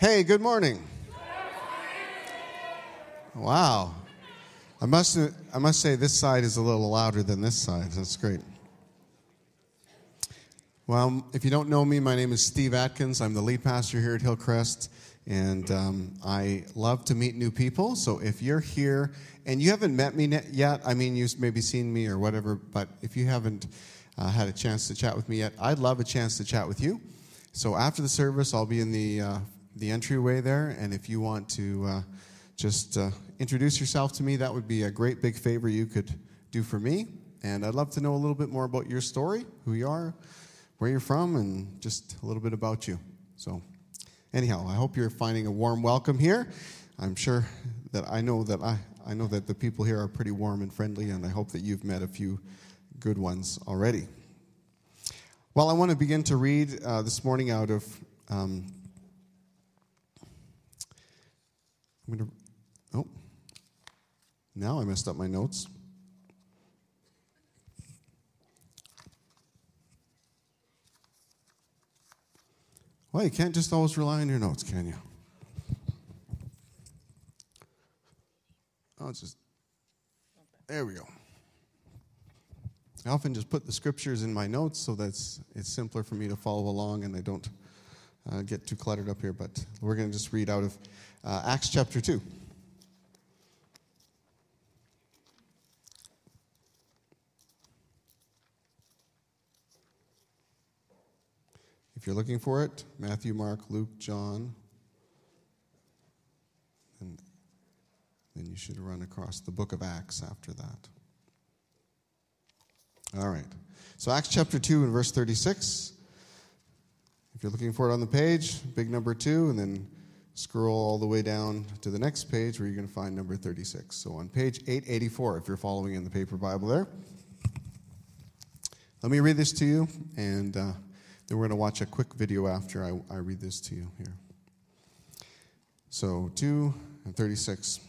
Hey, good morning. Wow. I must, I must say, this side is a little louder than this side. That's great. Well, if you don't know me, my name is Steve Atkins. I'm the lead pastor here at Hillcrest, and um, I love to meet new people. So if you're here and you haven't met me yet, I mean, you've maybe seen me or whatever, but if you haven't uh, had a chance to chat with me yet, I'd love a chance to chat with you. So after the service, I'll be in the, uh, the entryway there, and if you want to uh, just uh, introduce yourself to me, that would be a great big favor you could do for me. And I'd love to know a little bit more about your story, who you are, where you're from, and just a little bit about you. So, anyhow, I hope you're finding a warm welcome here. I'm sure that I know that I, I know that the people here are pretty warm and friendly, and I hope that you've met a few good ones already. Well, I want to begin to read uh, this morning out of. Um, I'm going to oh, now I messed up my notes. Well, you can't just always rely on your notes, can you? I'll just, there we go. I often just put the scriptures in my notes so that it's simpler for me to follow along and I don't uh, get too cluttered up here. But we're going to just read out of uh, Acts chapter 2. If you're looking for it, Matthew, Mark, Luke, John, and then you should run across the book of Acts after that. All right. So, Acts chapter 2 and verse 36. If you're looking for it on the page, big number 2, and then scroll all the way down to the next page where you're going to find number 36. So, on page 884, if you're following in the paper Bible there. Let me read this to you, and uh, then we're going to watch a quick video after I, I read this to you here. So, 2 and 36.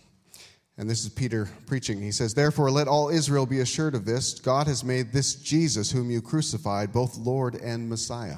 And this is Peter preaching. He says, Therefore, let all Israel be assured of this God has made this Jesus, whom you crucified, both Lord and Messiah.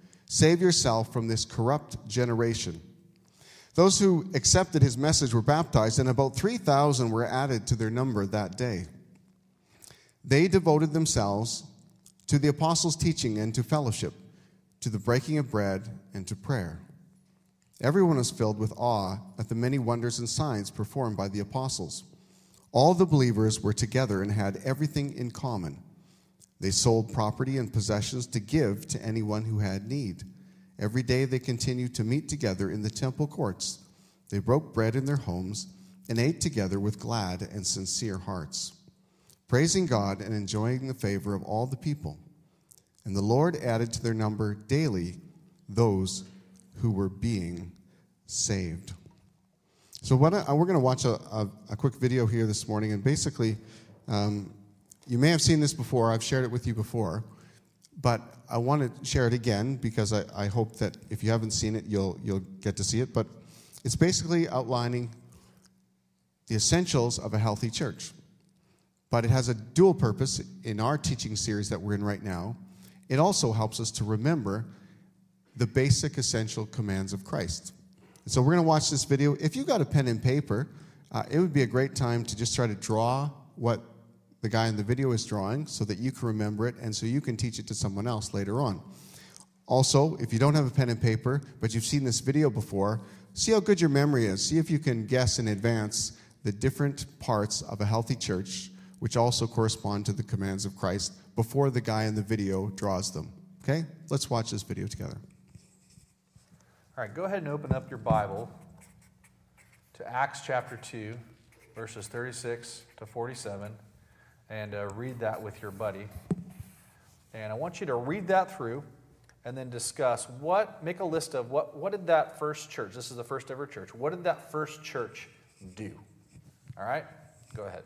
Save yourself from this corrupt generation. Those who accepted his message were baptized, and about 3,000 were added to their number that day. They devoted themselves to the apostles' teaching and to fellowship to the breaking of bread, and to prayer. Everyone was filled with awe at the many wonders and signs performed by the apostles. All the believers were together and had everything in common. They sold property and possessions to give to anyone who had need. Every day they continued to meet together in the temple courts. They broke bread in their homes and ate together with glad and sincere hearts, praising God and enjoying the favor of all the people. And the Lord added to their number daily those who were being saved. So, what I, we're going to watch a, a, a, quick video here this morning, and basically, um, you may have seen this before. I've shared it with you before, but I want to share it again because I, I hope that if you haven't seen it, you'll you'll get to see it. But it's basically outlining the essentials of a healthy church. But it has a dual purpose in our teaching series that we're in right now it also helps us to remember the basic essential commands of Christ. So we're going to watch this video. If you've got a pen and paper, uh, it would be a great time to just try to draw what the guy in the video is drawing so that you can remember it and so you can teach it to someone else later on. Also, if you don't have a pen and paper, but you've seen this video before, see how good your memory is. See if you can guess in advance the different parts of a healthy church, which also correspond to the commands of Christ before the guy in the video draws them. Okay? Let's watch this video together. All right, go ahead and open up your Bible to Acts chapter 2, verses 36 to 47, and uh, read that with your buddy. And I want you to read that through, and then discuss what, make a list of what, what did that first church, this is the first ever church, what did that first church do? All right? Go ahead.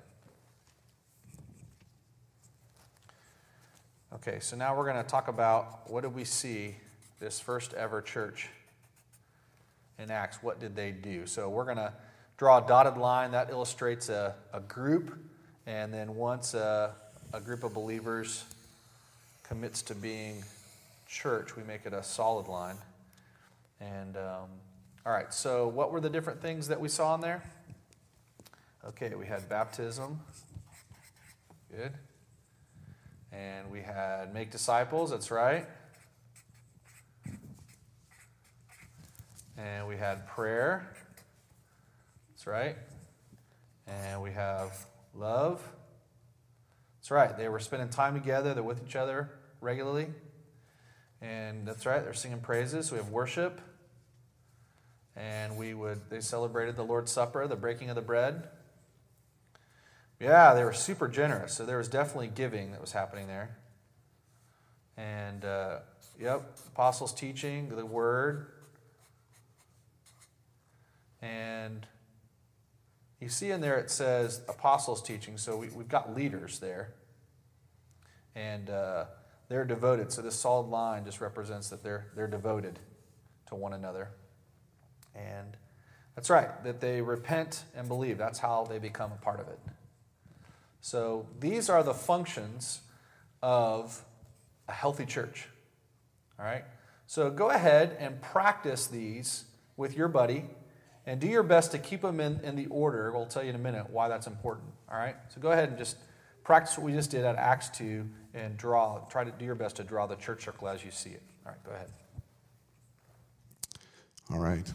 Okay, so now we're going to talk about what did we see this first ever church in Acts? What did they do? So we're going to draw a dotted line that illustrates a, a group, and then once a, a group of believers commits to being church, we make it a solid line. And um, all right, so what were the different things that we saw in there? Okay, we had baptism. Good. And we had make disciples, that's right. And we had prayer, that's right. And we have love. That's right. They were spending time together, they're with each other regularly. And that's right, they're singing praises. We have worship. And we would they celebrated the Lord's Supper, the breaking of the bread. Yeah, they were super generous. So there was definitely giving that was happening there. And, uh, yep, apostles' teaching, the word. And you see in there it says apostles' teaching. So we, have got leaders there. And uh, they're devoted. So this solid line just represents that they're, they're devoted to one another. And that's right, that they repent and believe. That's how they become a part of it. So these are the functions of a healthy church. All right? So go ahead and practice these with your buddy and do your best to keep them in, in the order. We'll tell you in a minute why that's important. All right? So go ahead and just practice what we just did at Acts 2 and draw, try to do your best to draw the church circle as you see it. All right, go ahead. All right.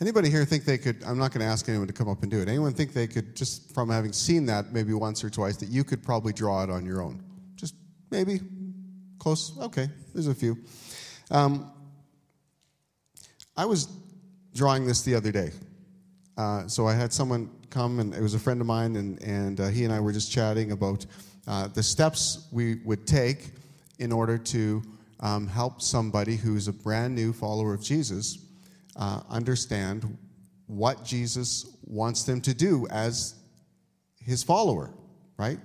Anybody here think they could? I'm not going to ask anyone to come up and do it. Anyone think they could, just from having seen that maybe once or twice, that you could probably draw it on your own? Just maybe? Close? Okay, there's a few. Um, I was drawing this the other day. Uh, so I had someone come, and it was a friend of mine, and, and uh, he and I were just chatting about uh, the steps we would take in order to um, help somebody who's a brand new follower of Jesus uh, understand what Jesus wants them to do as his follower, right?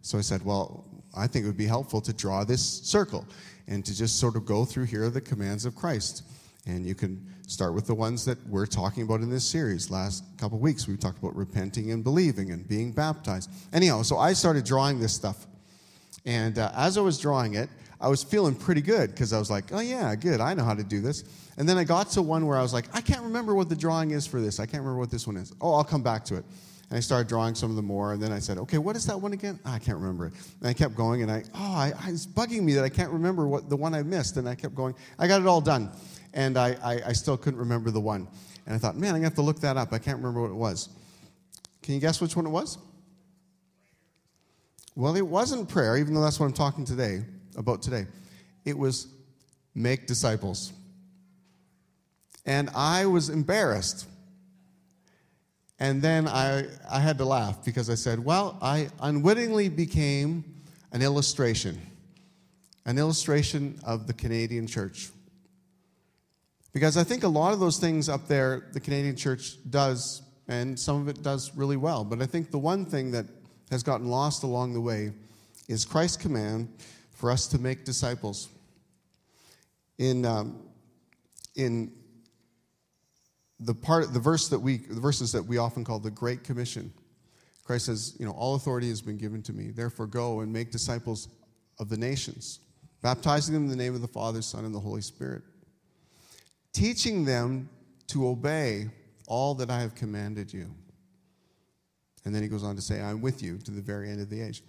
So I said, well, I think it would be helpful to draw this circle and to just sort of go through here the commands of Christ. And you can start with the ones that we're talking about in this series. Last couple weeks, we talked about repenting and believing and being baptized. Anyhow, so I started drawing this stuff. And uh, as I was drawing it, I was feeling pretty good because I was like, oh, yeah, good. I know how to do this. And then I got to one where I was like, I can't remember what the drawing is for this. I can't remember what this one is. Oh, I'll come back to it. And I started drawing some of them more. And then I said, okay, what is that one again? Oh, I can't remember it. And I kept going. And I, oh, I, it's bugging me that I can't remember what the one I missed. And I kept going. I got it all done. And I, I, I still couldn't remember the one. And I thought, man, I'm to have to look that up. I can't remember what it was. Can you guess which one it was? Well, it wasn't prayer, even though that's what I'm talking today about today. It was make disciples. And I was embarrassed. And then I, I had to laugh because I said, Well, I unwittingly became an illustration, an illustration of the Canadian church. Because I think a lot of those things up there, the Canadian church does, and some of it does really well. But I think the one thing that has gotten lost along the way is Christ's command for us to make disciples. In, um, in the part, the verse that we, the verses that we often call the Great Commission, Christ says, you know, all authority has been given to me. Therefore, go and make disciples of the nations, baptizing them in the name of the Father, Son, and the Holy Spirit, teaching them to obey all that I have commanded you. And then he goes on to say, I'm with you to the very end of the age.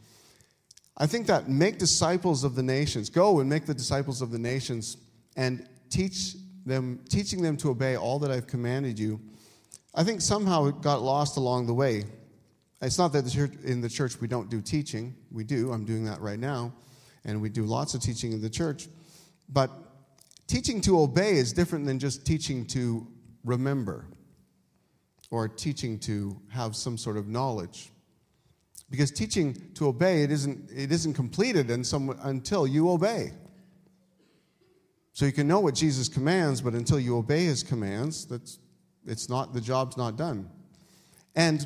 I think that make disciples of the nations, go and make the disciples of the nations and teach them, teaching them to obey all that I've commanded you, I think somehow it got lost along the way. It's not that the church, in the church we don't do teaching. We do. I'm doing that right now. And we do lots of teaching in the church. But teaching to obey is different than just teaching to remember or teaching to have some sort of knowledge. Because teaching to obey, it isn't, it isn't completed some, until you obey. So you can know what Jesus commands, but until you obey his commands, that's it's not the job's not done. And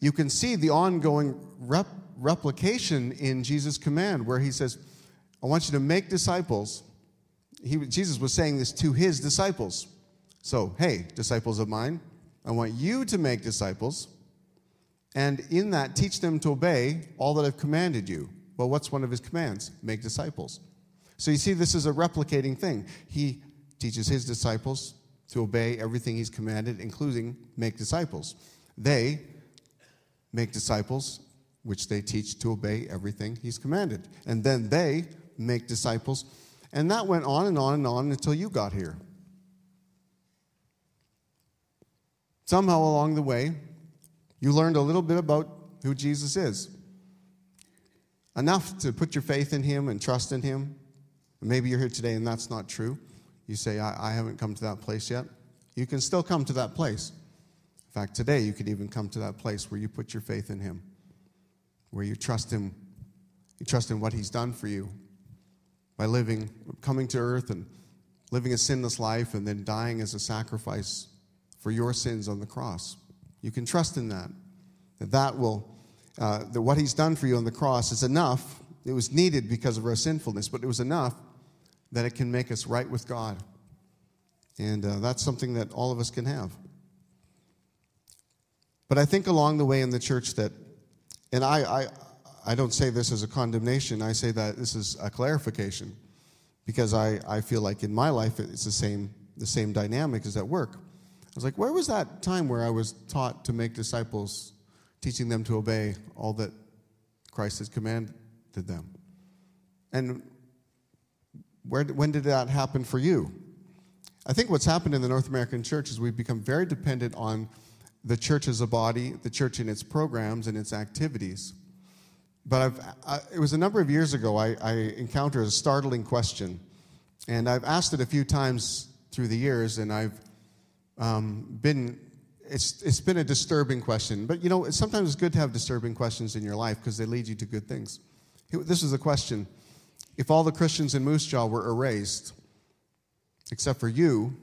you can see the ongoing rep, replication in Jesus' command where he says, I want you to make disciples. He, Jesus was saying this to his disciples. So, hey, disciples of mine, I want you to make disciples, and in that, teach them to obey all that I've commanded you. Well, what's one of his commands? Make disciples. So you see, this is a replicating thing. He teaches his disciples to obey everything he's commanded, including make disciples. They make disciples, which they teach to obey everything he's commanded. And then they make disciples. And that went on and on and on until you got here. Somehow along the way, you learned a little bit about who Jesus is. Enough to put your faith in him and trust in him, Maybe you're here today and that's not true. You say, I, I haven't come to that place yet. You can still come to that place. In fact, today you could even come to that place where you put your faith in Him, where you trust Him, you trust in what He's done for you by living, coming to earth and living a sinless life and then dying as a sacrifice for your sins on the cross. You can trust in that. That that will, uh, that what He's done for you on the cross is enough. It was needed because of our sinfulness, but it was enough that it can make us right with God. And uh, that's something that all of us can have. But I think along the way in the church that, and I, I, I don't say this as a condemnation, I say that this is a clarification because I, I feel like in my life it's the same, the same dynamic as at work. I was like, where was that time where I was taught to make disciples, teaching them to obey all that Christ has commanded them? And where, when did that happen for you? I think what's happened in the North American church is we've become very dependent on the church as a body, the church in its programs and its activities. But I, it was a number of years ago I, I encountered a startling question. And I've asked it a few times through the years, and I've um, been, it's, it's been a disturbing question. But you know, sometimes it's good to have disturbing questions in your life because they lead you to good things. This is a question if all the Christians in Moose Jaw were erased, except for you,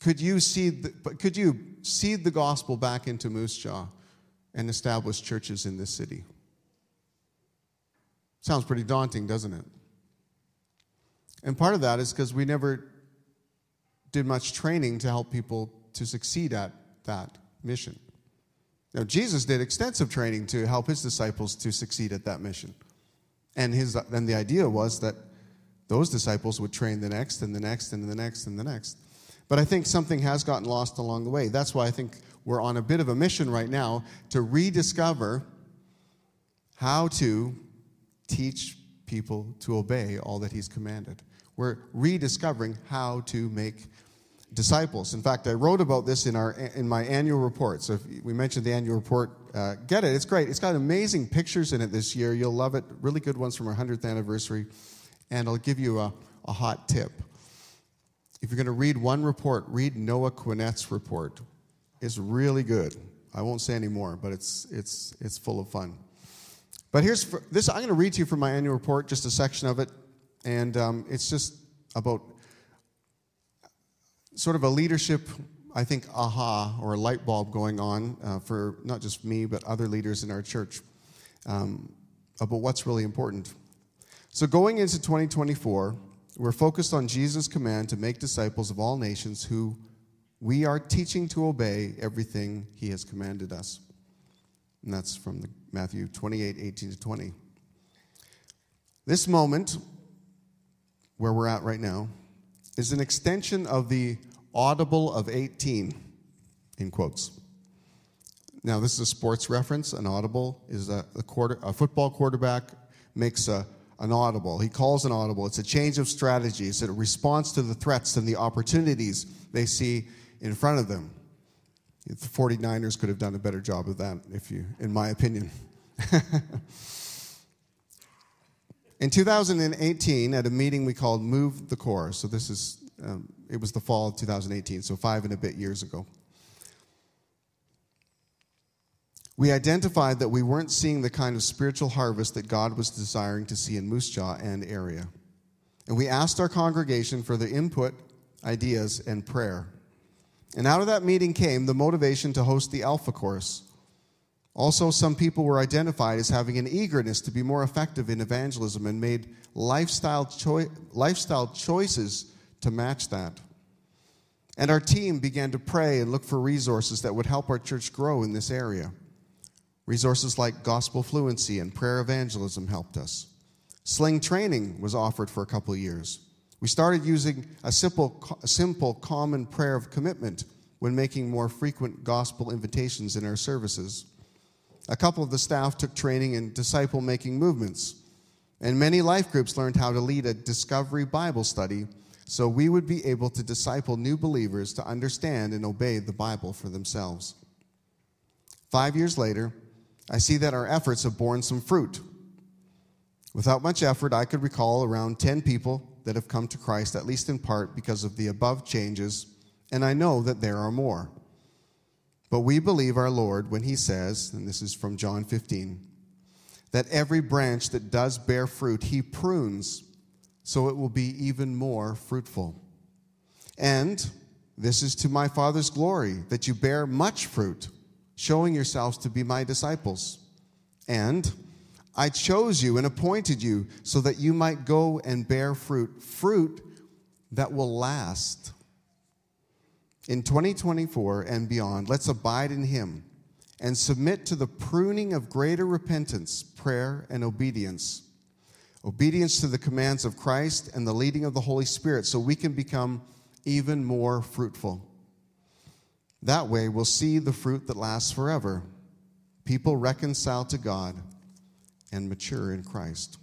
could you seed the, could you seed the gospel back into Moose Jaw and establish churches in this city? Sounds pretty daunting, doesn't it? And part of that is because we never did much training to help people to succeed at that mission. Now, Jesus did extensive training to help his disciples to succeed at that mission. And, his, the idea was that those disciples would train the next and the next and the next and the next. But I think something has gotten lost along the way. That's why I think we're on a bit of a mission right now to rediscover how to teach people to obey all that he's commanded. We're rediscovering how to make disciples. In fact, I wrote about this in, our, in my annual report. So if we mentioned the annual report, uh, get it. It's great. It's got amazing pictures in it this year. You'll love it. Really good ones from our 100th anniversary. And I'll give you a, a hot tip. If you're going to read one report, read Noah Quinnett's report. It's really good. I won't say any more, but it's, it's, it's full of fun. But here's for, this I'm going to read to you from my annual report, just a section of it. And um, it's just about sort of a leadership, I think, aha or a light bulb going on uh, for not just me, but other leaders in our church um, about what's really important. So, going into 2024, we're focused on Jesus' command to make disciples of all nations who we are teaching to obey everything he has commanded us. And that's from the, Matthew 28 18 to 20. This moment, where we're at right now, is an extension of the audible of 18, in quotes. Now, this is a sports reference. An audible is a, a, quarter, a football quarterback makes a, an audible. He calls an audible. It's a change of strategy. It's a response to the threats and the opportunities they see in front of them. The 49ers could have done a better job of that, if you, in my opinion. in 2018, at a meeting we called Move the Core, so this is um, it was the fall of 2018, so five and a bit years ago. We identified that we weren't seeing the kind of spiritual harvest that God was desiring to see in Moose Jaw and area. and we asked our congregation for their input, ideas, and prayer. And out of that meeting came the motivation to host the Alpha Course. Also, some people were identified as having an eagerness to be more effective in evangelism and made lifestyle, choi- lifestyle choices to match that. And our team began to pray and look for resources that would help our church grow in this area. Resources like gospel fluency and prayer evangelism helped us. Sling training was offered for a couple years. We started using a simple, a simple common prayer of commitment when making more frequent gospel invitations in our services. A couple of the staff took training in disciple making movements, and many life groups learned how to lead a discovery Bible study so we would be able to disciple new believers to understand and obey the Bible for themselves. Five years later, I see that our efforts have borne some fruit. Without much effort, I could recall around 10 people that have come to Christ, at least in part because of the above changes, and I know that there are more. But we believe our Lord when he says, and this is from John 15, that every branch that does bear fruit, he prunes so it will be even more fruitful. And this is to my Father's glory, that you bear much fruit, showing yourselves to be my disciples. And I chose you and appointed you so that you might go and bear fruit, fruit that will last. In 2024 and beyond, let's abide in Him and submit to the pruning of greater repentance, prayer, and obedience obedience to the commands of Christ, and the leading of the Holy Spirit so we can become even more fruitful. That way, we'll see the fruit that lasts forever people reconciled to God and mature in Christ.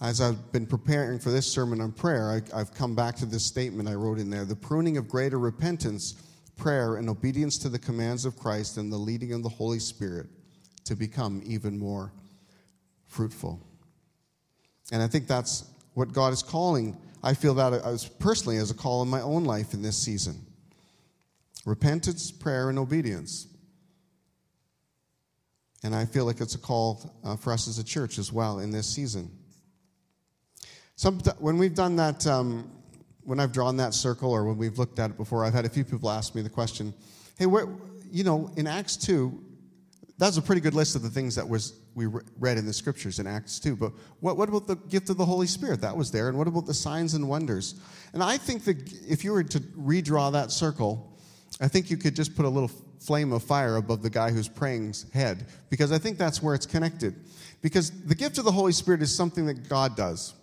As I've been preparing for this sermon on prayer, I, have come back to this statement I wrote in there the pruning of greater repentance, prayer, and obedience to the commands of Christ and the leading of the Holy Spirit to become even more fruitful. And I think that's what God is calling. I feel that as personally as a call in my own life in this season repentance, prayer, and obedience. And I feel like it's a call uh, for us as a church as well in this season. When we've done that, um, when I've drawn that circle or when we've looked at it before, I've had a few people ask me the question hey, where, you know, in Acts 2, that's a pretty good list of the things that was we read in the scriptures in Acts 2. But what, what about the gift of the Holy Spirit? That was there. And what about the signs and wonders? And I think that if you were to redraw that circle, I think you could just put a little flame of fire above the guy who's praying's head, because I think that's where it's connected. Because the gift of the Holy Spirit is something that God does.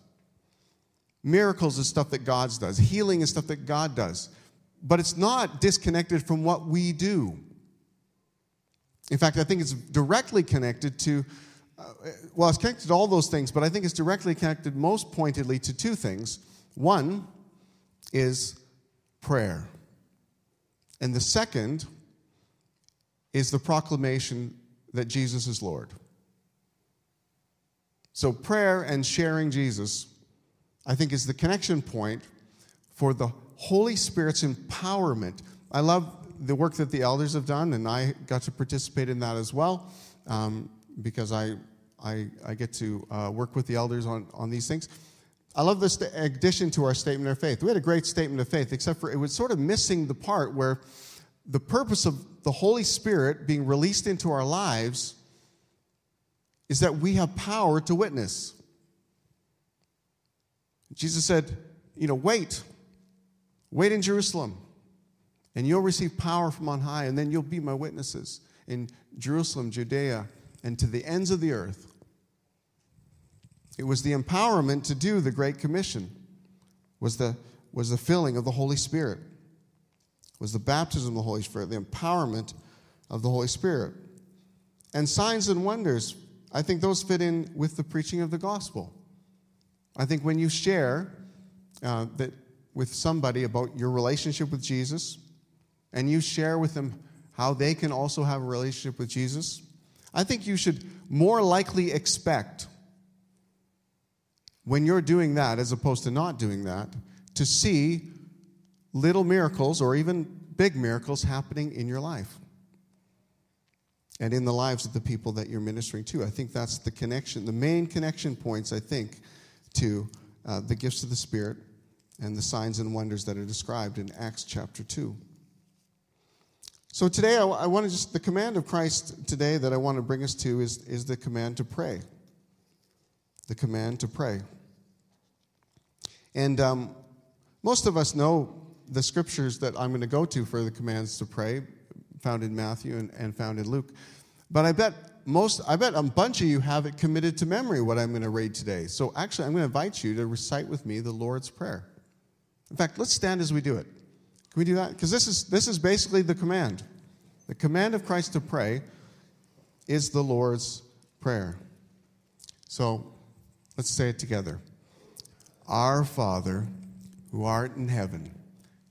Miracles is stuff that God does. Healing is stuff that God does. But it's not disconnected from what we do. In fact, I think it's directly connected to, uh, well, it's connected to all those things, but I think it's directly connected most pointedly to two things. One is prayer, and the second is the proclamation that Jesus is Lord. So, prayer and sharing Jesus, I think, is the connection point for the Holy Spirit's empowerment. I love the work that the elders have done, and I got to participate in that as well um, because I, I, I, get to uh, work with the elders on, on these things. I love this addition to our statement of faith. We had a great statement of faith, except for it was sort of missing the part where the purpose of the Holy Spirit being released into our lives is that we have power to witness. Jesus said, you know, wait, wait in Jerusalem and you'll receive power from on high, and then you'll be my witnesses in Jerusalem, Judea, and to the ends of the earth. It was the empowerment to do the Great Commission, was the, was the filling of the Holy Spirit, was the baptism of the Holy Spirit, the empowerment of the Holy Spirit. And signs and wonders, I think those fit in with the preaching of the gospel. I think when you share uh, that with somebody about your relationship with Jesus, and you share with them how they can also have a relationship with Jesus, I think you should more likely expect when you're doing that, as opposed to not doing that, to see little miracles or even big miracles happening in your life. and in the lives of the people that you're ministering to. I think that's the connection, the main connection points, I think, to uh, the gifts of the Spirit and the signs and wonders that are described in Acts chapter 2. So today, I, I want to just, the command of Christ today that I want to bring us to is, is the command to pray. The command to pray. And um, most of us know the scriptures that I'm going to go to for the commands to pray, found in Matthew and, and found in Luke. But I bet most, I bet a bunch of you have it committed to memory what I'm going to read today. So actually, I'm going to invite you to recite with me the Lord's Prayer. In fact, let's stand as we do it. Can we do that? Because this is, this is basically the command. The command of Christ to pray is the Lord's Prayer. So let's say it together. Our Father, who art in heaven,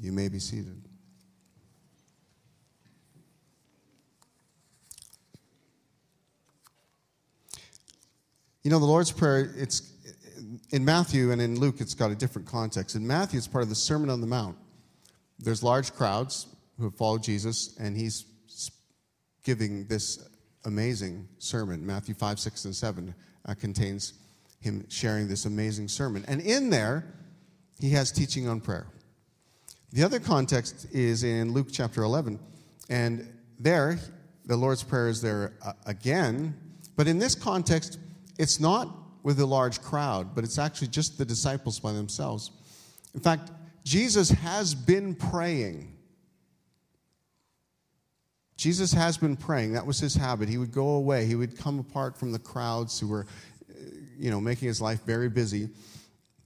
you may be seated. You know, the Lord's Prayer, it's in Matthew and in Luke, it's got a different context. In Matthew, it's part of the Sermon on the Mount. There's large crowds who have followed Jesus, and he's giving this amazing sermon. Matthew 5, 6, and 7 uh, contains him sharing this amazing sermon. And in there, he has teaching on prayer. The other context is in Luke chapter 11. And there, the Lord's Prayer is there uh, again. But in this context, it's not with a large crowd, but it's actually just the disciples by themselves. In fact, Jesus has been praying. Jesus has been praying. That was his habit. He would go away. He would come apart from the crowds who were, you know, making his life very busy.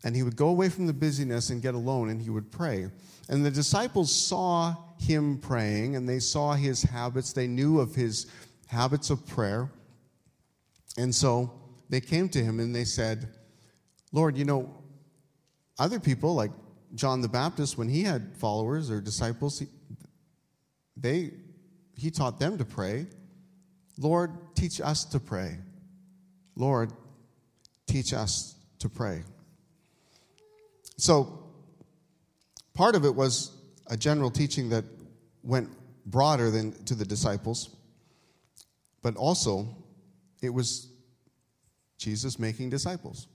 And he would go away from the busyness and get alone and he would pray. And the disciples saw him praying and they saw his habits. They knew of his habits of prayer. And so they came to him and they said, Lord, you know, other people like John the Baptist, when he had followers or disciples, he, they, he taught them to pray. Lord, teach us to pray. Lord, teach us to pray. So, part of it was a general teaching that went broader than to the disciples, but also it was Jesus making disciples,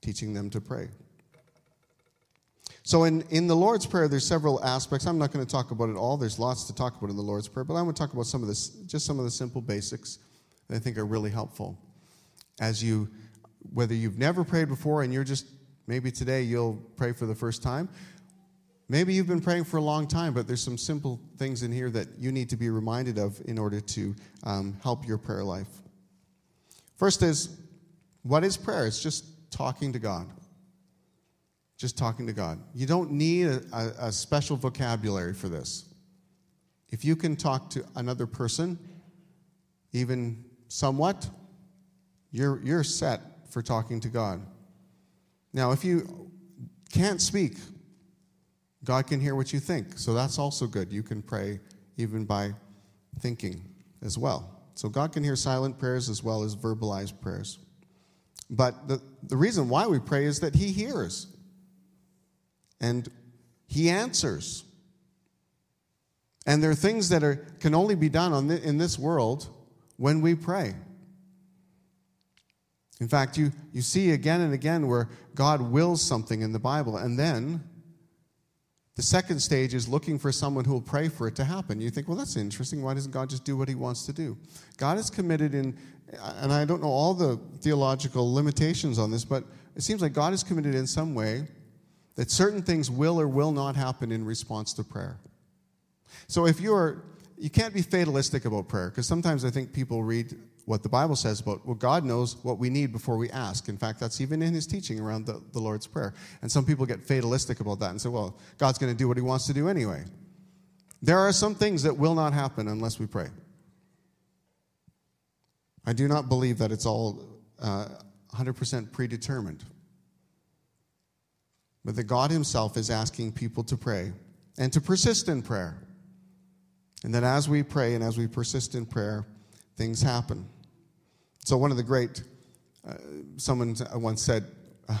teaching them to pray. So, in, in the Lord's Prayer, there's several aspects. I'm not going to talk about it all. There's lots to talk about in the Lord's Prayer, but I'm going to talk about some of this, just some of the simple basics that I think are really helpful. As you, whether you've never prayed before and you're just, maybe today you'll pray for the first time. Maybe you've been praying for a long time, but there's some simple things in here that you need to be reminded of in order to um, help your prayer life. First is what is prayer? It's just talking to God. Just talking to God. You don't need a, a, a special vocabulary for this. If you can talk to another person, even somewhat, you're, you're set for talking to God. Now, if you can't speak, God can hear what you think. So that's also good. You can pray even by thinking as well. So God can hear silent prayers as well as verbalized prayers. But the, the reason why we pray is that He hears and He answers. And there are things that are, can only be done on the, in this world when we pray. In fact, you, you see again and again where God wills something in the Bible, and then the second stage is looking for someone who will pray for it to happen. You think, well, that's interesting. Why doesn't God just do what he wants to do? God is committed in, and I don't know all the theological limitations on this, but it seems like God is committed in some way that certain things will or will not happen in response to prayer. So if you're, you can't be fatalistic about prayer, because sometimes I think people read what the Bible says about, well, God knows what we need before we ask. In fact, that's even in his teaching around the, the Lord's Prayer. And some people get fatalistic about that and say, well, God's going to do what he wants to do anyway. There are some things that will not happen unless we pray. I do not believe that it's all uh, 100% predetermined. But that God Himself is asking people to pray and to persist in prayer. And that as we pray and as we persist in prayer, things happen. So, one of the great, uh, someone once said, uh,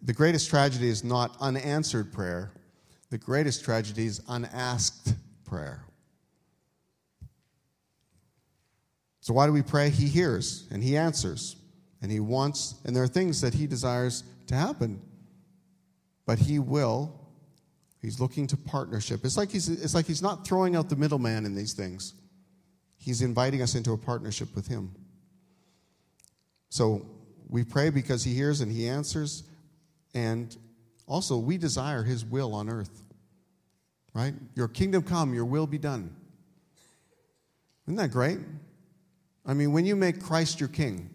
the greatest tragedy is not unanswered prayer, the greatest tragedy is unasked prayer. So, why do we pray? He hears and He answers, and He wants, and there are things that He desires to happen. But He will. He's looking to partnership. It's like he's, it's like he's not throwing out the middleman in these things. He's inviting us into a partnership with Him. So we pray because He hears and He answers, and also we desire His will on earth. Right? Your kingdom come, your will be done. Isn't that great? I mean, when you make Christ your king,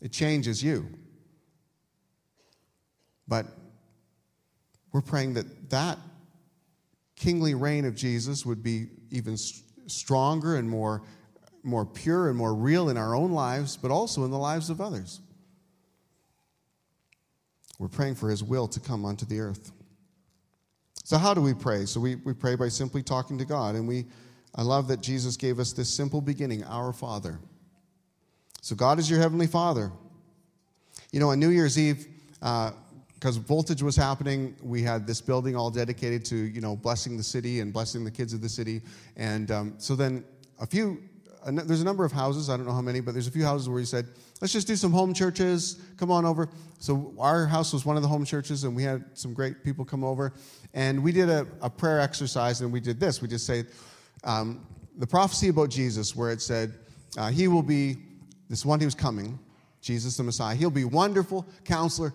it changes you. But we're praying that that kingly reign of Jesus would be even stronger and more, more pure and more real in our own lives, but also in the lives of others. We're praying for his will to come onto the earth. So, how do we pray? So, we, we pray by simply talking to God, and we I love that Jesus gave us this simple beginning Our Father. So, God is your Heavenly Father. You know, on New Year's Eve, because uh, Voltage was happening, we had this building all dedicated to, you know, blessing the city and blessing the kids of the city. And um, so then a few, there's a number of houses, I don't know how many, but there's a few houses where he said, let's just do some home churches, come on over. So our house was one of the home churches, and we had some great people come over. And we did a, a prayer exercise, and we did this. We just say, um, the prophecy about Jesus, where it said, uh, He will be this one who's coming, Jesus the Messiah. He'll be wonderful, counselor,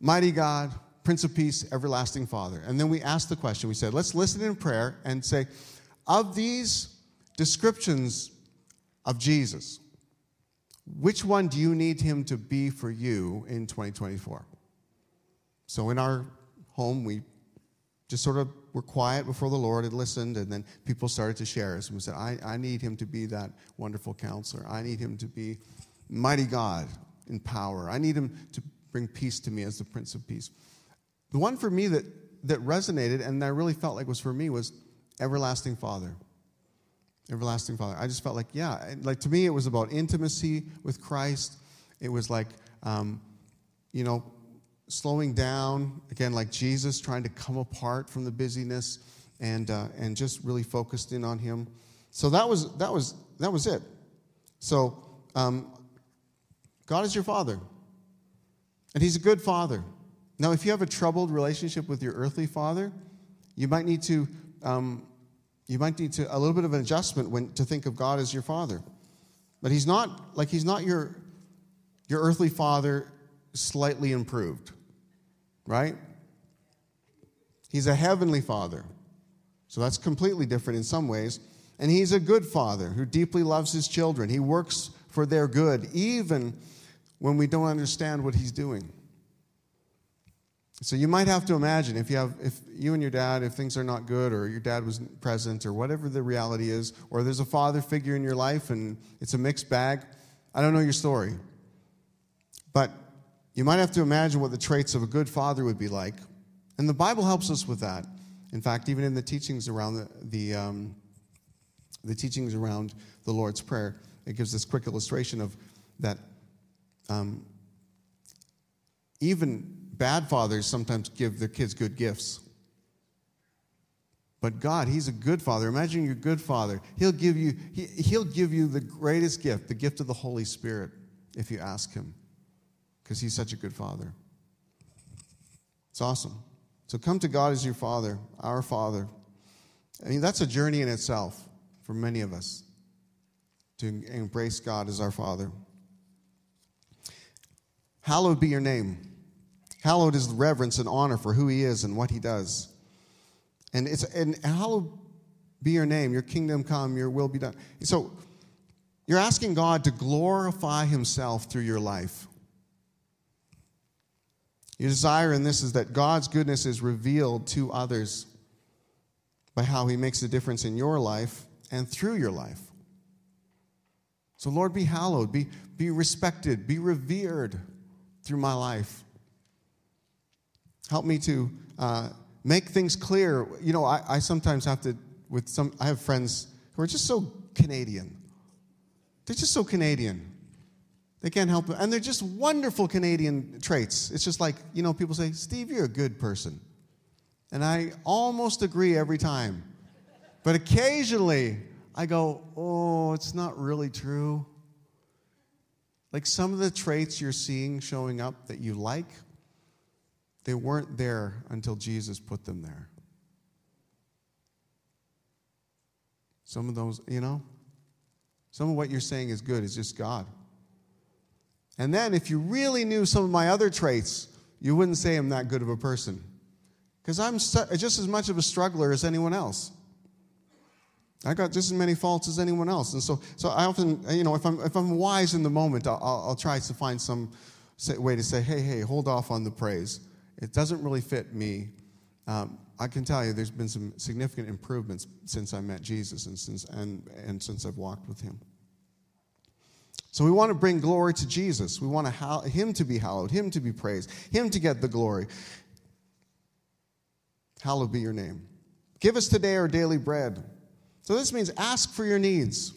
mighty God, Prince of Peace, everlasting Father. And then we asked the question we said, let's listen in prayer and say, of these descriptions of Jesus, which one do you need him to be for you in 2024? So in our home, we just sort of were quiet before the Lord and listened, and then people started to share us. We said, I, I need him to be that wonderful counselor. I need him to be mighty God in power. I need him to bring peace to me as the Prince of Peace. The one for me that, that resonated and I really felt like was for me was Everlasting Father. Everlasting Father. I just felt like, yeah, like to me, it was about intimacy with Christ. It was like, um, you know, slowing down, again, like Jesus, trying to come apart from the busyness and, uh, and just really focused in on Him. So that was, that was, that was it. So um, God is your Father, and He's a good Father. Now, if you have a troubled relationship with your earthly father, you might need to um, you might need to a little bit of an adjustment when to think of God as your father. But he's not like he's not your your earthly father slightly improved right? He's a heavenly father. So that's completely different in some ways. And he's a good father who deeply loves his children. He works for their good, even when we don't understand what he's doing. So you might have to imagine if you have if you and your dad if things are not good or your dad wasn't present or whatever the reality is or there's a father figure in your life and it's a mixed bag. I don't know your story. But you might have to imagine what the traits of a good father would be like. And the Bible helps us with that. In fact, even in the teachings around the, the, um, the teachings around the Lord's Prayer, it gives this quick illustration of that um, even bad fathers sometimes give their kids good gifts. But God, He's a good father. Imagine your good father. He'll give you, he, he'll give you the greatest gift, the gift of the Holy Spirit, if you ask Him because He's such a good Father. It's awesome. So come to God as your Father, our Father. I mean, that's a journey in itself for many of us to embrace God as our Father. Hallowed be your name. Hallowed is reverence and honor for who He is and what He does. And it's and hallowed be your name, your kingdom come, your will be done. So you're asking God to glorify Himself through your life. Your desire in this is that God's goodness is revealed to others by how He makes a difference in your life and through your life. So, Lord, be hallowed, be, be respected, be revered through my life. Help me to uh, make things clear. You know, I, I sometimes have to, with some, I have friends who are just so Canadian. They're just so Canadian. They can't help it. And they're just wonderful Canadian traits. It's just like, you know, people say, Steve, you're a good person. And I almost agree every time. But occasionally I go, oh, it's not really true. Like some of the traits you're seeing showing up that you like, they weren't there until Jesus put them there. Some of those, you know, some of what you're saying is good is just God. And then if you really knew some of my other traits, you wouldn't say I'm that good of a person. Because I'm just as much of a struggler as anyone else. I got just as many faults as anyone else. And so, so I often, you know, if I'm, if I'm wise in the moment, I'll, I'll try to find some way to say, hey, hey, hold off on the praise. It doesn't really fit me. Um, I can tell you there's been some significant improvements since I met Jesus and since, and, and since I've walked with him. So we want to bring glory to Jesus. We want to him to be hallowed, him to be praised, him to get the glory. Hallowed be your name. Give us today our daily bread. So this means ask for your needs.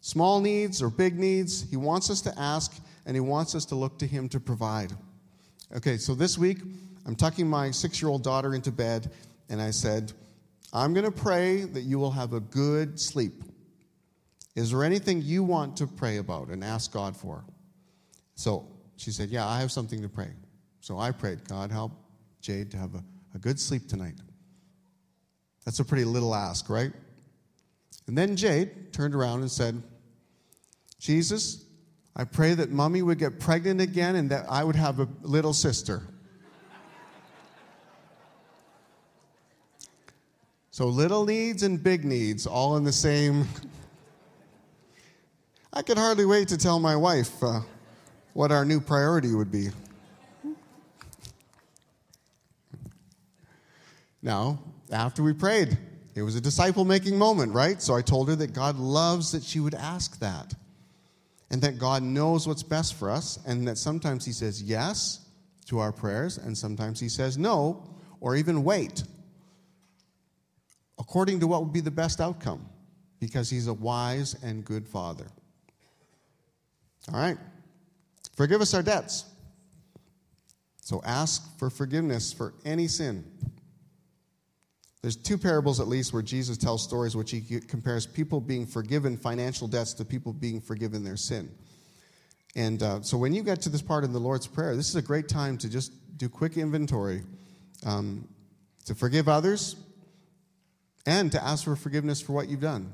Small needs or big needs, he wants us to ask and he wants us to look to him to provide. Okay, so this week I'm tucking my six year old daughter into bed and I said, I'm going to pray that you will have a good sleep. Is there anything you want to pray about and ask God for? So she said, Yeah, I have something to pray. So I prayed, God, help Jade to have a, a good sleep tonight. That's a pretty little ask, right? And then Jade turned around and said, Jesus, I pray that mommy would get pregnant again and that I would have a little sister. So little needs and big needs all in the same. I could hardly wait to tell my wife uh, what our new priority would be. Now, after we prayed, it was a disciple making moment, right? So I told her that God loves that she would ask that. And that God knows what's best for us, and that sometimes He says yes to our prayers, and sometimes He says no, or even wait, according to what would be the best outcome, because He's a wise and good Father. All right. Forgive us our debts. So ask for forgiveness for any sin. There's two parables at least where Jesus tells stories which he compares people being forgiven financial debts to people being forgiven their sin. And uh, so when you get to this part in the Lord's Prayer, this is a great time to just do quick inventory, um, to forgive others, and to ask for forgiveness for what you've done.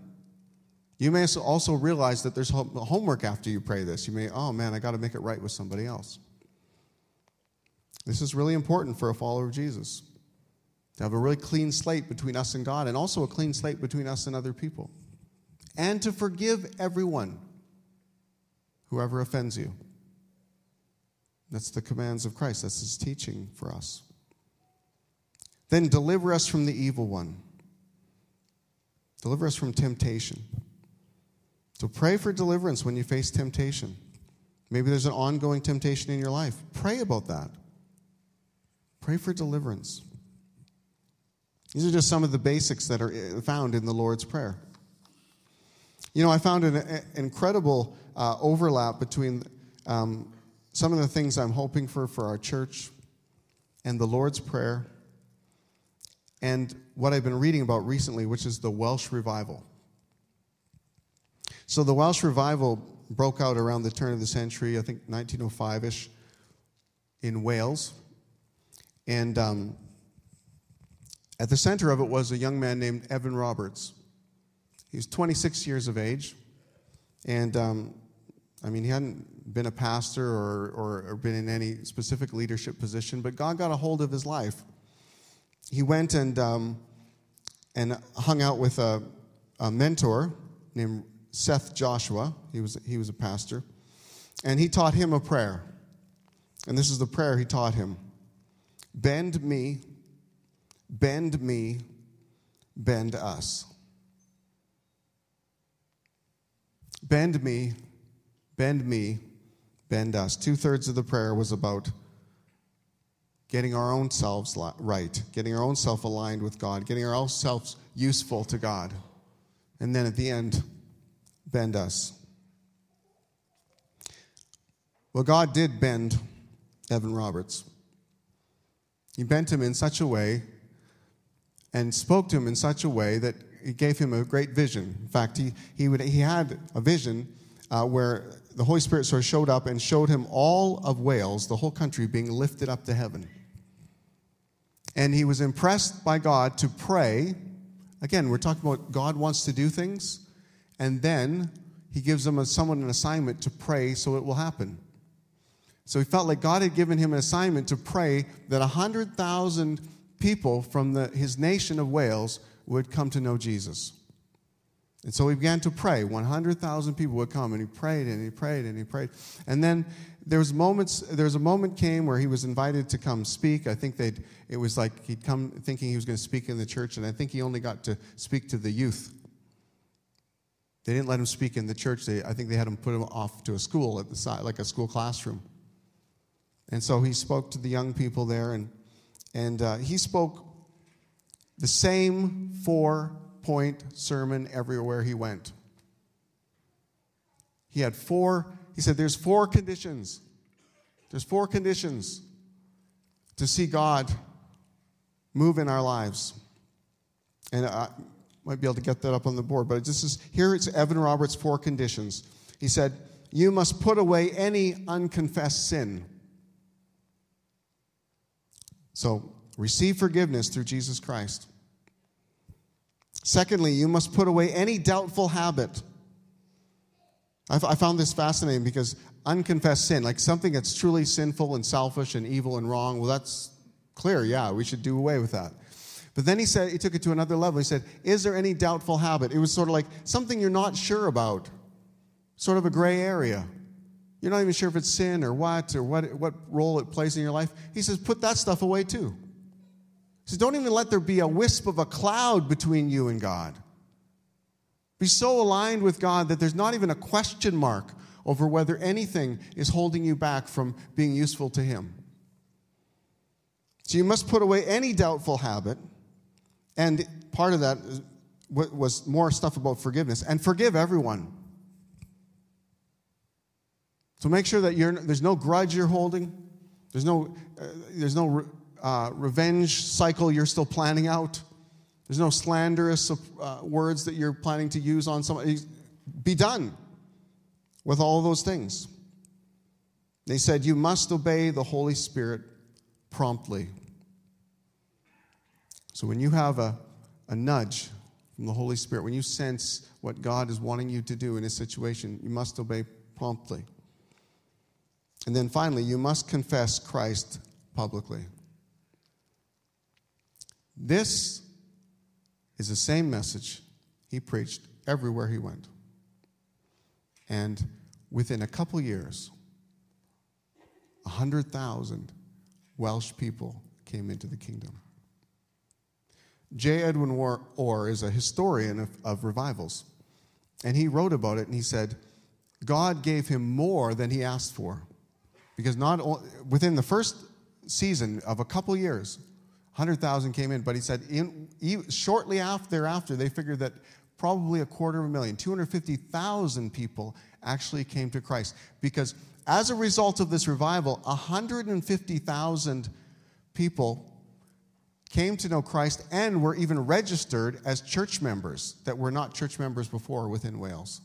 You may also realize that there's homework after you pray this. You may, oh man, I got to make it right with somebody else. This is really important for a follower of Jesus to have a really clean slate between us and God, and also a clean slate between us and other people, and to forgive everyone, whoever offends you. That's the commands of Christ, that's his teaching for us. Then deliver us from the evil one, deliver us from temptation. So pray for deliverance when you face temptation. Maybe there's an ongoing temptation in your life. Pray about that. Pray for deliverance. These are just some of the basics that are eh, found in the Lord's Prayer. You know, I found an, an incredible uh, overlap between um, some of the things I'm hoping for for our church and the Lord's Prayer and what I've been reading about recently, which is the Welsh Revival. So, the Welsh Revival broke out around the turn of the century, I think 1905 ish, in Wales. And um, at the center of it was a young man named Evan Roberts. He was 26 years of age. And um, I mean, he hadn't been a pastor or, or, or, been in any specific leadership position, but God got a hold of his life. He went and, um, and hung out with a, a mentor named Seth Joshua. He was, he was a pastor. And he taught him a prayer. And this is the prayer he taught him Bend me Bend me, bend us. Bend me, bend me, bend us. Two thirds of the prayer was about getting our own selves right, getting our own self aligned with God, getting our own selves useful to God. And then at the end, bend us. Well, God did bend Evan Roberts. He bent him in such a way and spoke to him in such a way that he gave him a great vision. In fact, he, he, would, he had a vision uh, where the Holy Spirit sort of showed up and showed him all of Wales, the whole country, being lifted up to heaven. And he was impressed by God to pray. Again, we're talking about God wants to do things, and then he gives them a, someone an assignment to pray so it will happen. So he felt like God had given him an assignment to pray that 100,000 people from the, his nation of Wales would come to know Jesus. And so he began to pray. 100,000 people would come, and he prayed and he prayed and he prayed. And then there was moments. There was a moment came where he was invited to come speak. I think they it was like he'd come thinking he was going to speak in the church, and I think he only got to speak to the youth. They didn't let him speak in the church. They, I think they had him put him off to a school at the side, like a school classroom. And so he spoke to the young people there, and and uh, he spoke the same four point sermon everywhere he went. He had four, he said, There's four conditions. There's four conditions to see God move in our lives. And I might be able to get that up on the board, but this is here it's Evan Roberts' four conditions. He said, You must put away any unconfessed sin. So receive forgiveness through Jesus Christ. Secondly, you must put away any doubtful habit. I found this fascinating because unconfessed sin, like something that's truly sinful and selfish and evil and wrong, well, that's clear. Yeah, we should do away with that. But then he said, he took it to another level. He said, Is there any doubtful habit? It was sort of like something you're not sure about, sort of a gray area. You're not even sure if it's sin or what or what, what role it plays in your life. He says, Put that stuff away too. Says, Don't even let there be a wisp of a cloud between you and God. Be so aligned with God that there's not even a question mark over whether anything is holding you back from being useful to Him. So you must put away any doubtful habit. And part of that was more stuff about forgiveness and forgive everyone. So make sure that there's no grudge you're holding. There's no, uh, there's no uh, revenge cycle you're still planning out. There's no slanderous uh, words that you're planning to use on somebody. Be done with all those things. They said, You must obey the Holy Spirit promptly. So when you have a, a nudge from the Holy Spirit, when you sense what God is wanting you to do in a situation, you must obey promptly. And then finally, you must confess Christ publicly. This is the same message he preached everywhere he went. And within a couple years, 100,000 Welsh people came into the kingdom. J. Edwin Orr is a historian of, of revivals. And he wrote about it and he said, God gave him more than he asked for. Because not within the first season of a couple years, 100,000 came in, but he said in, shortly after thereafter, they figured that probably a quarter of a million, 250,000 people actually came to Christ. Because as a result of this revival, 150,000 people came to know Christ and were even registered as church members that were not church members before within Wales.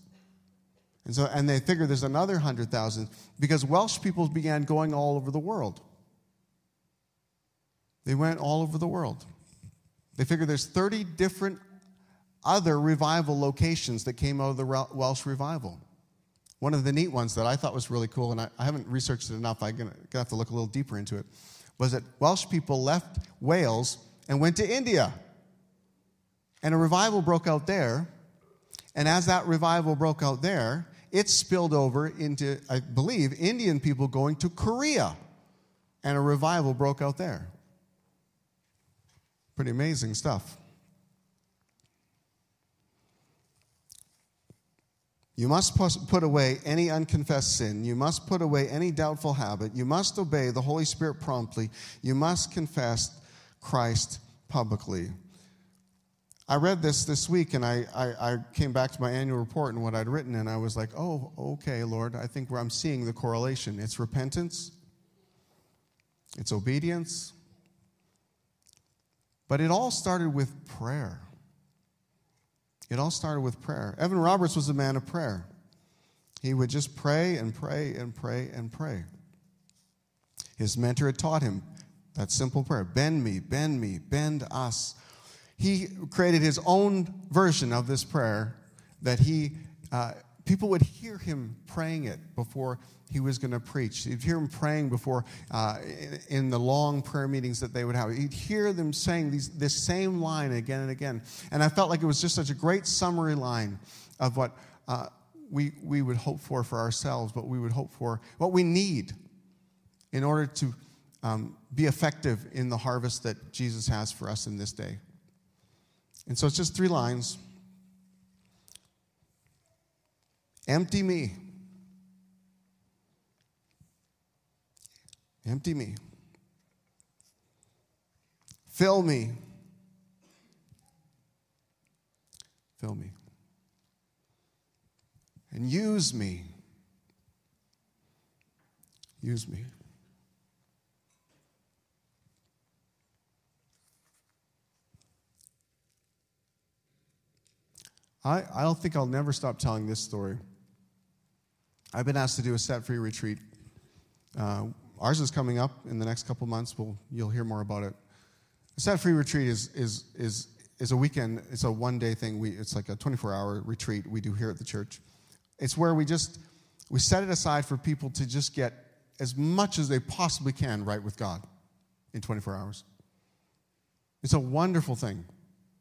And so, and they figured there's another 100,000 because Welsh people began going all over the world. They went all over the world. They figured there's 30 different other revival locations that came out of the Welsh revival. One of the neat ones that I thought was really cool, and I, I haven't researched it enough, I'm going to have to look a little deeper into it, was that Welsh people left Wales and went to India. And a revival broke out there. And as that revival broke out there, it spilled over into, I believe, Indian people going to Korea. And a revival broke out there. Pretty amazing stuff. You must put away any unconfessed sin. You must put away any doubtful habit. You must obey the Holy Spirit promptly. You must confess Christ publicly. I read this this week and I, I, I, came back to my annual report and what I'd written, and I was like, oh, okay, Lord, I think where I'm seeing the correlation. It's repentance, it's obedience, but it all started with prayer. It all started with prayer. Evan Roberts was a man of prayer. He would just pray and pray and pray and pray. His mentor had taught him that simple prayer bend me, bend me, bend us. He created his own version of this prayer that he, uh, people would hear him praying it before he was going to preach. You'd hear him praying before uh, in, the long prayer meetings that they would have. You'd hear them saying these, this same line again and again. And I felt like it was just such a great summary line of what uh, we, we would hope for for ourselves, what we would hope for, what we need in order to um, be effective in the harvest that Jesus has for us in this day. And so it's just three lines. Empty me. Empty me. Fill me. Fill me. And use me. Use me. I, I don't think I'll never stop telling this story. I've been asked to do a set free retreat. Uh, ours is coming up in the next couple months. We'll, you'll hear more about it. A set free retreat is, is, is, is a weekend, it's a one day thing. We, it's like a 24 hour retreat we do here at the church. It's where we just we set it aside for people to just get as much as they possibly can right with God in 24 hours. It's a wonderful thing.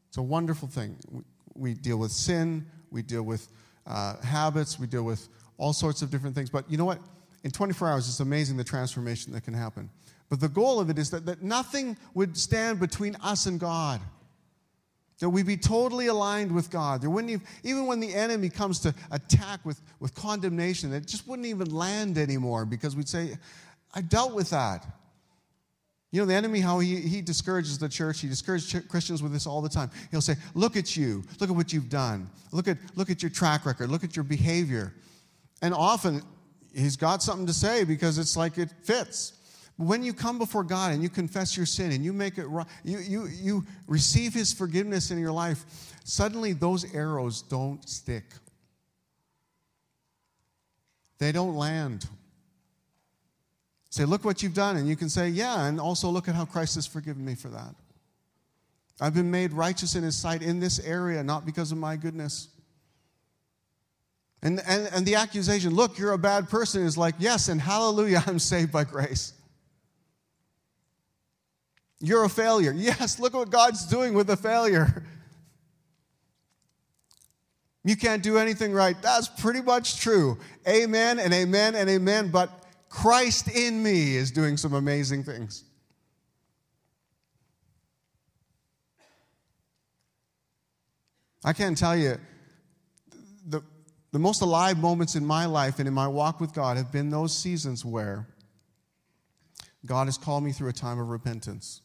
It's a wonderful thing we deal with sin, we deal with uh, habits, we deal with all sorts of different things. But you know what? In 24 hours, it's amazing the transformation that can happen. But the goal of it is that, that nothing would stand between us and God. That we be totally aligned with God. There wouldn't even, even when the enemy comes to attack with, with condemnation, it just wouldn't even land anymore because we'd say, I dealt with that. You know, the enemy, how he, he discourages the church, he discourages Christians with this all the time. He'll say, Look at you. Look at what you've done. Look at, look at your track record. Look at your behavior. And often, he's got something to say because it's like it fits. When you come before God and you confess your sin and you make it right, you, you, you receive his forgiveness in your life, suddenly those arrows don't stick. They don't land. Say, look what you've done. And you can say, yeah, and also look at how Christ has forgiven me for that. I've been made righteous in his sight in this area, not because of my goodness. And, and, and the accusation, look, you're a bad person, is like, yes, and hallelujah, I'm saved by grace. You're a failure. Yes, look what God's doing with a failure. You can't do anything right. That's pretty much true. Amen and amen and amen. But Christ in me is doing some amazing things. I can't tell you, the, most alive moments in my life and in my walk with God have been those seasons where God has called me through a time of repentance.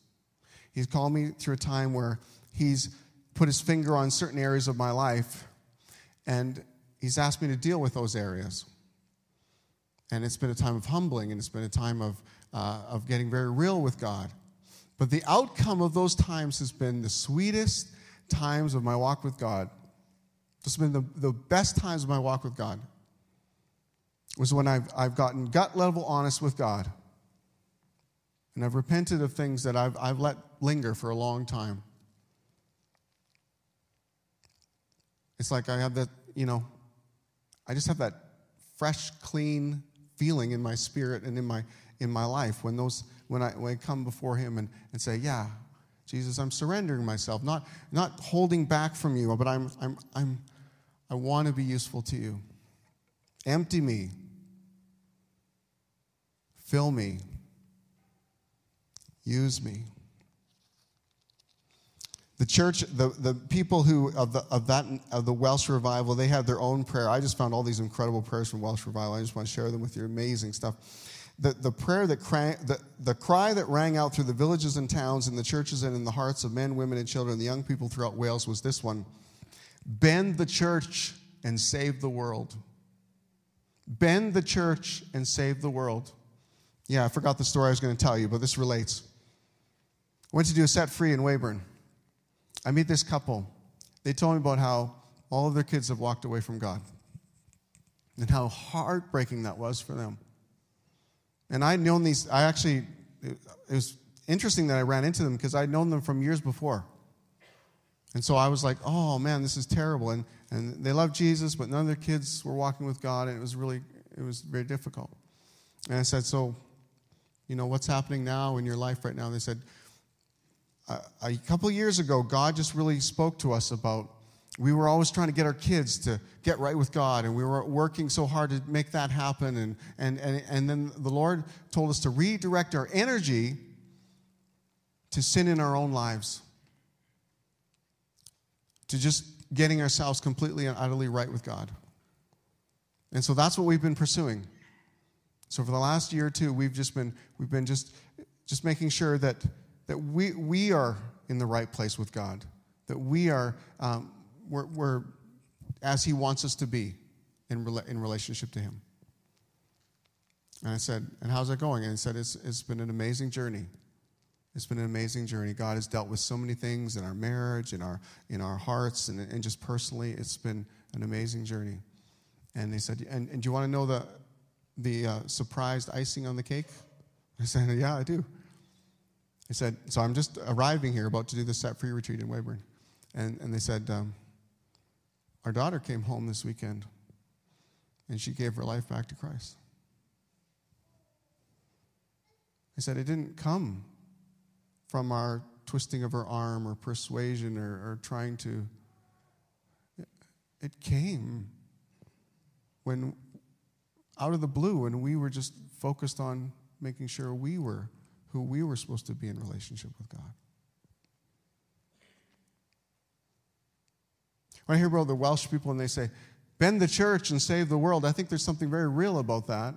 He's called me through a time where He's put His finger on certain areas of my life and He's asked me to deal with those areas. And it's been a time of humbling and it's been a time of, uh, of getting very real with God. But the outcome of those times has been the sweetest times of my walk with God. It's been the, the best times of my walk with God. Was when I've, I've gotten gut level honest with God. And I've repented of things that I've, I've let linger for a long time. It's like I have that, you know, I just have that fresh, clean feeling in my spirit and in my in my life when those when I when I come before him and, and say, Yeah, Jesus, I'm surrendering myself, not not holding back from you, but I'm I'm I'm I want to be useful to you. Empty me. Fill me. Use me. The church, the, the people who of the of that of the Welsh revival, they have their own prayer. I just found all these incredible prayers from Welsh revival. I just want to share them with you. Amazing stuff. The, the prayer that cry, the, the cry that rang out through the villages and towns, in the churches and in the hearts of men, women, and children, the young people throughout Wales was this one: Bend the church and save the world. Bend the church and save the world. Yeah, I forgot the story I was going to tell you, but this relates. I went to do a set free in Weyburn. I meet this couple. They told me about how all of their kids have walked away from God and how heartbreaking that was for them. And I'd known these, I actually, it was interesting that I ran into them because I'd known them from years before. And so I was like, oh man, this is terrible. And, and they loved Jesus, but none of their kids were walking with God, and it was really, it was very difficult. And I said, so, you know, what's happening now in your life right now? And they said, a couple years ago, God just really spoke to us about we were always trying to get our kids to get right with God, and we were working so hard to make that happen. And, and, and, and then the Lord told us to redirect our energy to sin in our own lives, to just getting ourselves completely and utterly right with God. And so that's what we've been pursuing. So for the last year or two, we've just been, we've been just, just making sure that that we, we are in the right place with God, that we are, um, we're, we're, as He wants us to be in, rela- in relationship to Him. And I said, And how's that going? And he said, it's, it's been an amazing journey. It's been an amazing journey. God has dealt with so many things in our marriage, in our, in our hearts, and, and just personally, it's been an amazing journey. And they said, And, and do you want to know the, the uh, surprised icing on the cake? I said, Yeah, I do. He said, So I'm just arriving here, about to do the set free retreat in Weyburn. And, and they said, um, Our daughter came home this weekend and she gave her life back to Christ. He said, It didn't come from our twisting of her arm or persuasion or, or trying to. It came when, out of the blue, when we were just focused on making sure we were who we were supposed to be in relationship with God. When I hear about the Welsh people and they say, bend the church and save the world, I think there's something very real about that.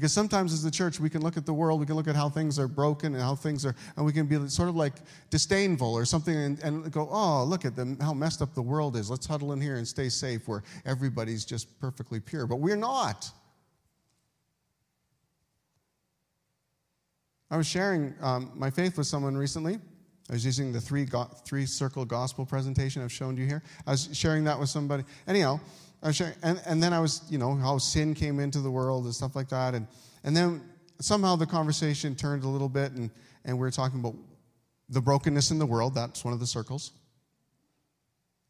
Because sometimes as the church, we can look at the world, we can look at how things are broken and how things are, and we can be sort of like disdainful or something and, and go, oh, look at them, how messed up the world is. Let's huddle in here and stay safe where everybody's just perfectly pure. But we're not. I was sharing um, my faith with someone recently. I was using the three, go- three circle gospel presentation I've shown you here. I was sharing that with somebody. Anyhow, and, and then I was, you know, how sin came into the world and stuff like that. And, and then somehow the conversation turned a little bit, and, and we were talking about the brokenness in the world. That's one of the circles.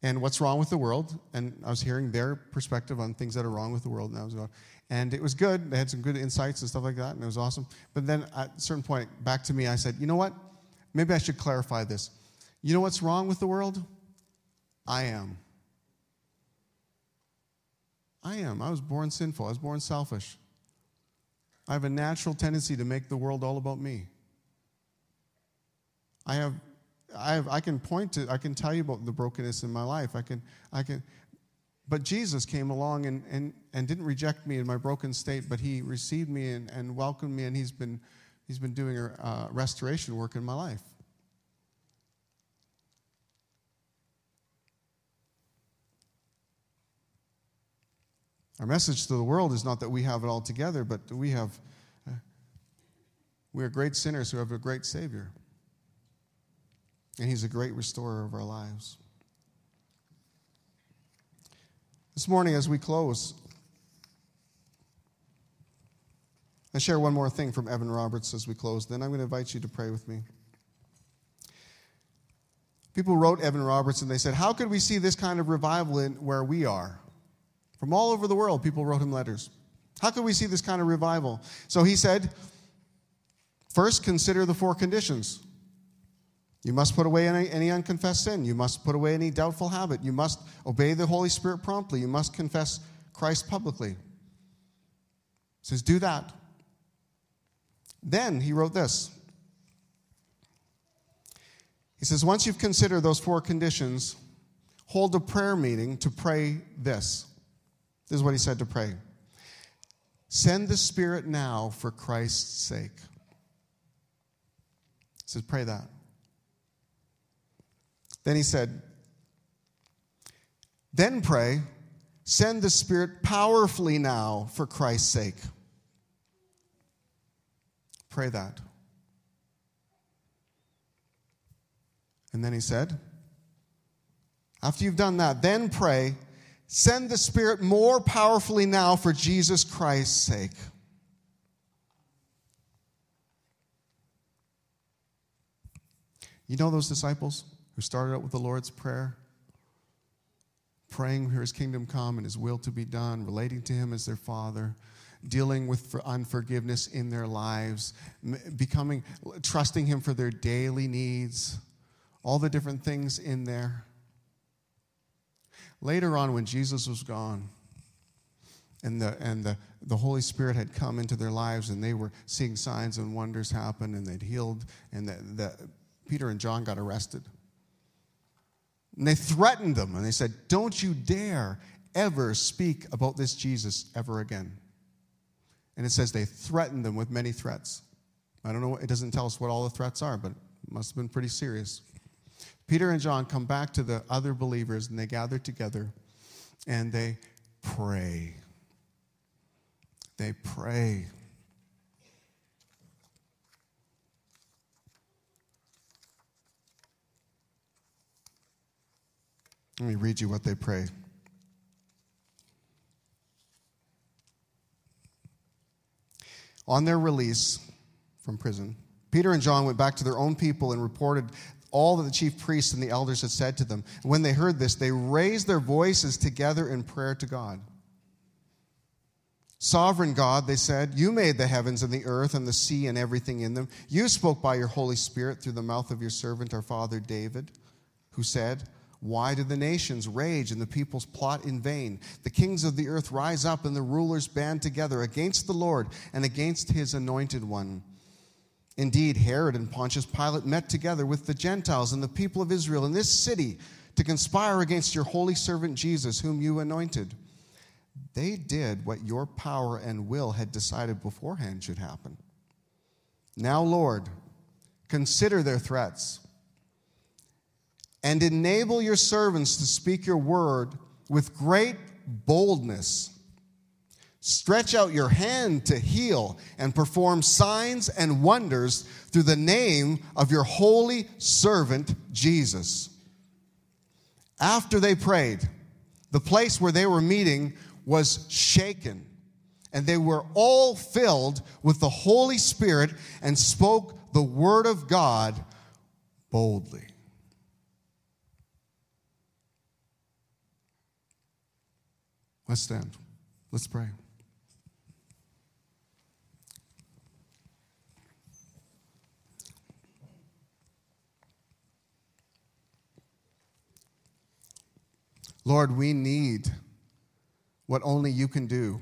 And what's wrong with the world. And I was hearing their perspective on things that are wrong with the world. And I was going, and it was good. They had some good insights and stuff like that, and it was awesome. But then at a certain point, back to me, I said, you know what? Maybe I should clarify this. You know what's wrong with the world? I am. I am. I was born sinful. I was born selfish. I have a natural tendency to make the world all about me. I have, I have, I can point to, I can tell you about the brokenness in my life. I can, I can, but Jesus came along and, and, and didn't reject me in my broken state, but he received me and, and welcomed me, and he's been, he's been doing a uh, restoration work in my life. Our message to the world is not that we have it all together, but we have we are great sinners who have a great Savior. And He's a great restorer of our lives. This morning, as we close, I share one more thing from Evan Roberts as we close. Then I'm going to invite you to pray with me. People wrote Evan Roberts and they said, How could we see this kind of revival in where we are? From all over the world, people wrote him letters. How could we see this kind of revival? So he said, First, consider the four conditions. You must put away any, any, unconfessed sin. You must put away any doubtful habit. You must obey the Holy Spirit promptly. You must confess Christ publicly. He says, do that. Then he wrote this. He says, once you've considered those four conditions, hold a prayer meeting to pray this. This is what he said to pray Send the Spirit now for Christ's sake. He says, Pray that. Then he said, Then pray, send the Spirit powerfully now for Christ's sake. Pray that. And then he said, after you've done that, then pray, send the Spirit more powerfully now for Jesus Christ's sake. You know those disciples who started out with the Lord's Prayer? Praying for his kingdom come and his will to be done, relating to him as their father, dealing with unforgiveness in their lives, becoming trusting him for their daily needs, all the different things in there. Later on, when Jesus was gone, and the and the, the Holy Spirit had come into their lives and they were seeing signs and wonders happen and they'd healed and the, the, Peter and John got arrested. And they threatened them and they said, Don't you dare ever speak about this Jesus ever again. And it says they threatened them with many threats. I don't know, it doesn't tell us what all the threats are, but it must have been pretty serious. Peter and John come back to the other believers and they gather together and they pray. They pray. Let me read you what they pray. On their release from prison, Peter and John went back to their own people and reported all that the chief priests and the elders had said to them. When they heard this, they raised their voices together in prayer to God. Sovereign God, they said, you made the heavens and the earth and the sea and everything in them. You spoke by your Holy Spirit through the mouth of your servant, our father David, who said, Why do the nations rage and the peoples plot in vain? The kings of the earth rise up and the rulers band together against the Lord and against his anointed one. Indeed, Herod and Pontius Pilate met together with the Gentiles and the people of Israel in this city to conspire against your holy servant Jesus, whom you anointed. They did what your power and will had decided beforehand should happen. Now, Lord, consider their threats and enable your servants to speak your word with great boldness Stretch out your hand to heal and perform signs and wonders through the name of your holy servant Jesus. After they prayed, the place where they were meeting was shaken, and they were all filled with the Holy Spirit and spoke the word of God boldly. Let's stand. Let's pray. Lord, we need what only you can do.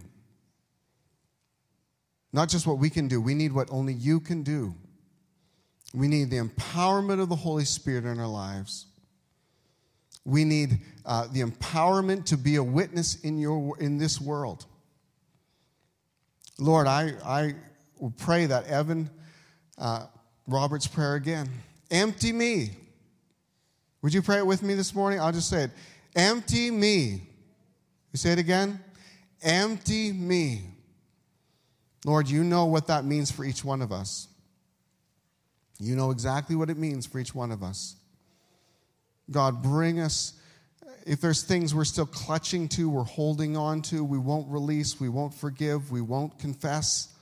Not just what we can do, we need what only you can do. We need the empowerment of the Holy Spirit in our lives. We need uh, the empowerment to be a witness in, your, in this world. Lord, I, I will pray that Evan uh, Robert's prayer again. Empty me. Would you pray it with me this morning? I'll just say it. Empty me. You say it again? Empty me. Lord, you know what that means for each one of us. You know exactly what it means for each one of us. God, bring us, if there's things we're still clutching to, we're holding on to, we won't release, we won't forgive, we won't confess.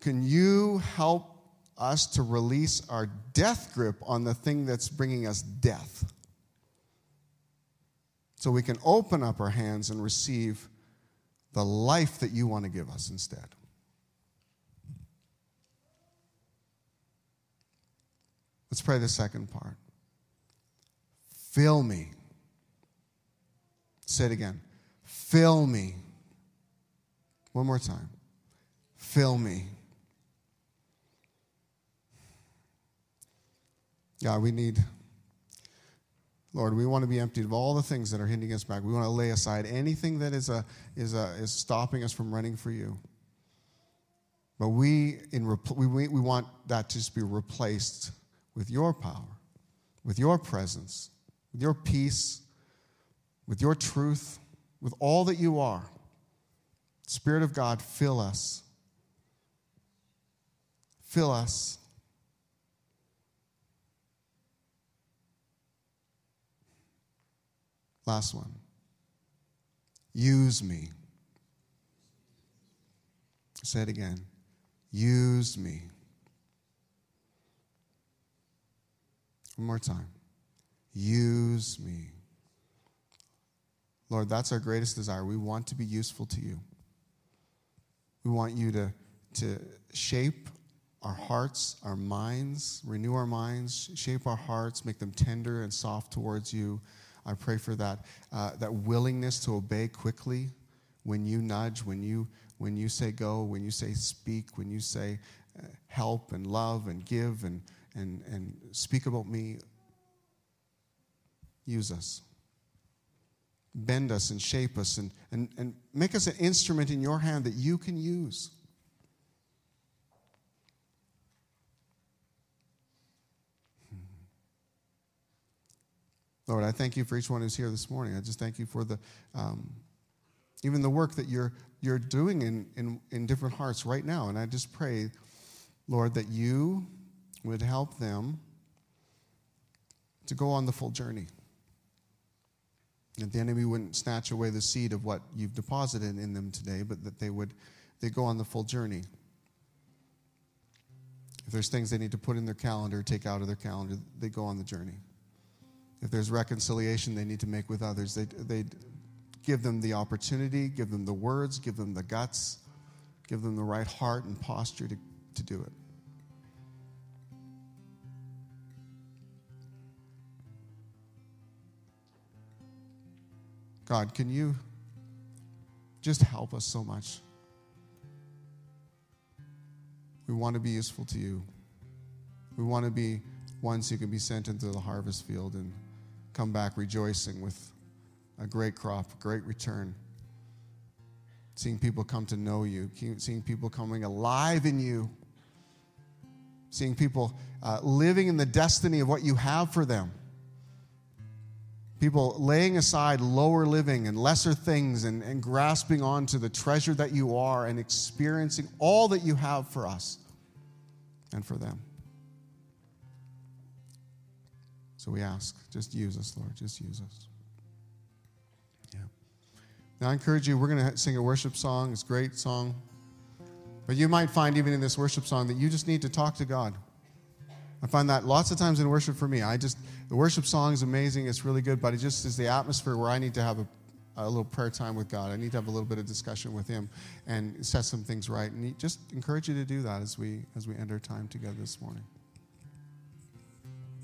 Can you help us to release our death grip on the thing that's bringing us death? So we can open up our hands and receive the life that you want to give us instead. Let's pray the second part. Fill me. Say it again. Fill me. One more time. Fill me. God, we need, Lord, we want to be emptied of all the things that are hitting us back. We want to lay aside anything that is, a, is, a, is stopping us from running for you. But we, in, we, we want that to just be replaced with your power, with your presence, with your peace, with your truth, with all that you are. Spirit of God, fill us. Fill us. Last one. Use me. Say it again. Use me. One more time. Use me. Lord, that's our greatest desire. We want to be useful to you. We want you to, to shape our hearts, our minds, renew our minds, shape our hearts, make them tender and soft towards you. I pray for that, uh, that willingness to obey quickly when you nudge, when you, when you say go, when you say speak, when you say uh, help and love and give and, and, and speak about me. Use us. Bend us and shape us and, and, and make us an instrument in your hand that you can use. Lord, I thank you for each one who's here this morning. I just thank you for the, um, even the work that you're, you're doing in, in, in different hearts right now. And I just pray, Lord, that you would help them to go on the full journey. That the enemy wouldn't snatch away the seed of what you've deposited in them today, but that they would they go on the full journey. If there's things they need to put in their calendar, take out of their calendar, they go on the journey. If there's reconciliation they need to make with others, they, they give them the opportunity, give them the words, give them the guts, give them the right heart and posture to, to do it. God, can you just help us so much? We want to be useful to you. We want to be ones who can be sent into the harvest field and come back rejoicing with a great crop, great return. Seeing people come to know you, seeing people coming alive in you, seeing people uh, living in the destiny of what you have for them. People laying aside lower living and lesser things and, and grasping onto the treasure that you are and experiencing all that you have for us and for them. So we ask, just use us, Lord. Just use us. Yeah. Now I encourage you, we're going to sing a worship song. It's a great song. But you might find even in this worship song that you just need to talk to God. I find that lots of times in worship for me. I just, the worship song is amazing. It's really good, but it just is the atmosphere where I need to have a, a little prayer time with God. I need to have a little bit of discussion with Him and set some things right. And just encourage you to do that as we, as we end our time together this morning.